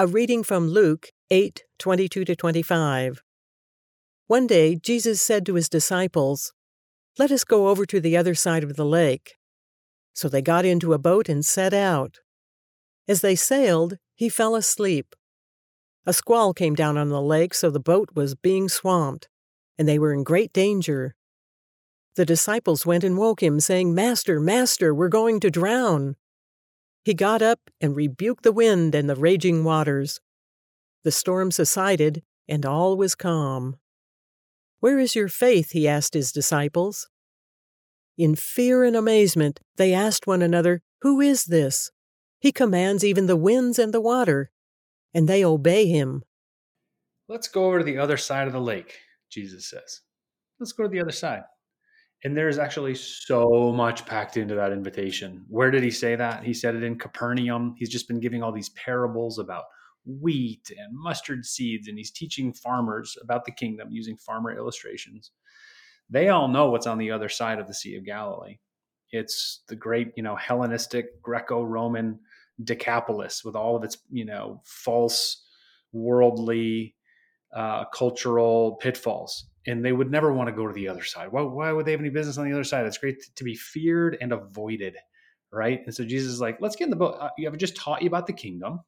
A reading from Luke 8 22 to 25. One day, Jesus said to his disciples, Let us go over to the other side of the lake. So they got into a boat and set out. As they sailed, he fell asleep. A squall came down on the lake, so the boat was being swamped, and they were in great danger. The disciples went and woke him, saying, Master, Master, we're going to drown. He got up and rebuked the wind and the raging waters. The storm subsided, and all was calm. Where is your faith? he asked his disciples. In fear and amazement, they asked one another, Who is this? He commands even the winds and the water, and they obey him. Let's go over to the other side of the lake, Jesus says. Let's go to the other side. And there's actually so much packed into that invitation. Where did he say that? He said it in Capernaum. He's just been giving all these parables about wheat and mustard seeds, and he's teaching farmers about the kingdom using farmer illustrations. They all know what's on the other side of the Sea of Galilee. It's the great, you know, Hellenistic Greco-Roman Decapolis with all of its, you know, false worldly uh, cultural pitfalls and they would never want to go to the other side. Why, why would they have any business on the other side? It's great to be feared and avoided, right? And so Jesus is like, let's get in the boat. Uh, you have just taught you about the kingdom.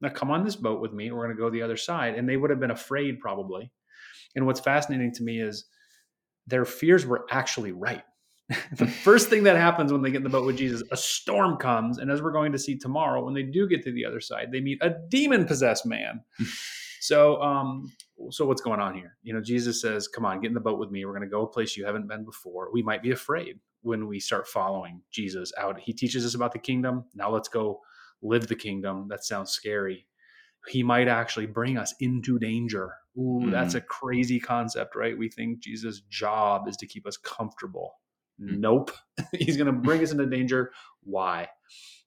Now come on this boat with me. We're going to go the other side. And they would have been afraid probably. And what's fascinating to me is their fears were actually right. the first thing that happens when they get in the boat with Jesus, a storm comes. And as we're going to see tomorrow, when they do get to the other side, they meet a demon possessed man. So, um, so what's going on here? You know, Jesus says, "Come on, get in the boat with me. We're going to go a place you haven't been before." We might be afraid when we start following Jesus out. He teaches us about the kingdom. Now let's go live the kingdom. That sounds scary. He might actually bring us into danger. Ooh, mm. that's a crazy concept, right? We think Jesus' job is to keep us comfortable. Mm. Nope. He's going to bring us into danger. Why?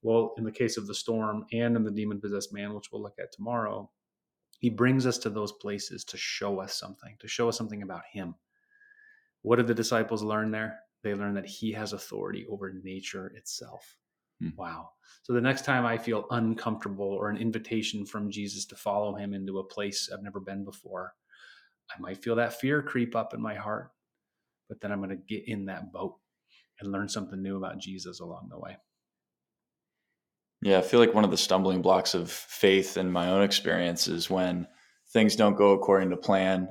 Well, in the case of the storm and in the demon possessed man, which we'll look at tomorrow, he brings us to those places to show us something, to show us something about Him. What did the disciples learn there? They learned that He has authority over nature itself. Hmm. Wow. So the next time I feel uncomfortable or an invitation from Jesus to follow Him into a place I've never been before, I might feel that fear creep up in my heart, but then I'm going to get in that boat and learn something new about Jesus along the way. Yeah, I feel like one of the stumbling blocks of faith in my own experience is when things don't go according to plan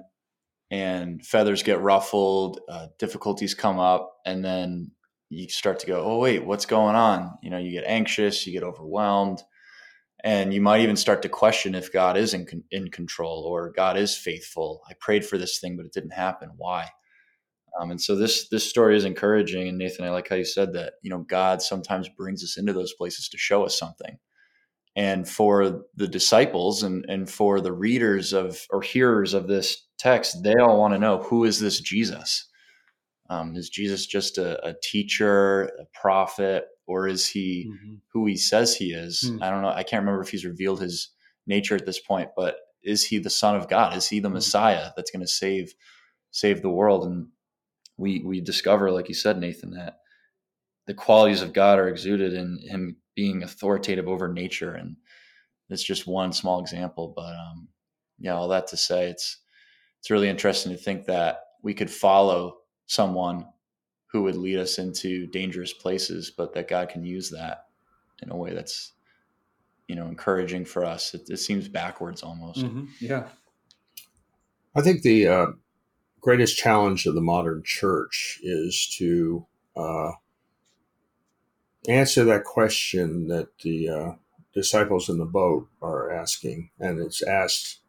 and feathers get ruffled, uh, difficulties come up, and then you start to go, oh, wait, what's going on? You know, you get anxious, you get overwhelmed, and you might even start to question if God is in, in control or God is faithful. I prayed for this thing, but it didn't happen. Why? Um, and so this this story is encouraging. And Nathan, I like how you said that. You know, God sometimes brings us into those places to show us something. And for the disciples and and for the readers of or hearers of this text, they all want to know who is this Jesus? Um, is Jesus just a, a, teacher, a prophet, or is he mm-hmm. who he says he is? Mm. I don't know. I can't remember if he's revealed his nature at this point, but is he the Son of God? Is he the mm. Messiah that's going to save save the world? And we we discover, like you said, Nathan, that the qualities of God are exuded in Him being authoritative over nature, and it's just one small example. But um, yeah, all that to say, it's it's really interesting to think that we could follow someone who would lead us into dangerous places, but that God can use that in a way that's you know encouraging for us. It, it seems backwards almost. Mm-hmm. Yeah, I think the uh, greatest challenge of the modern church is to uh, answer that question that the uh, disciples in the boat are asking, and it's asked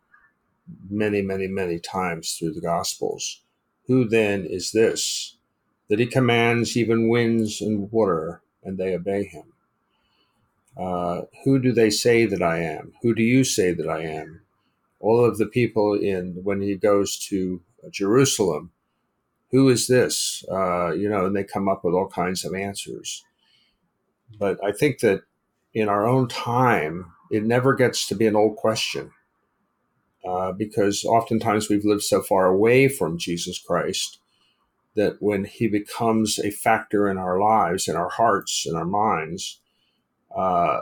many, many, many times through the Gospels. Who then is this that he commands even winds and water, and they obey him? Uh, who do they say that I am? Who do you say that I am? All of the people in when he goes to Jerusalem. Who is this? Uh, you know, and they come up with all kinds of answers. But I think that in our own time, it never gets to be an old question uh, because oftentimes we've lived so far away from Jesus Christ that when he becomes a factor in our lives, in our hearts, in our minds, uh,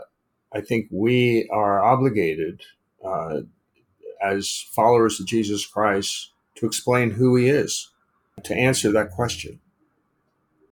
I think we are obligated uh, as followers of Jesus Christ to explain who he is, to answer that question.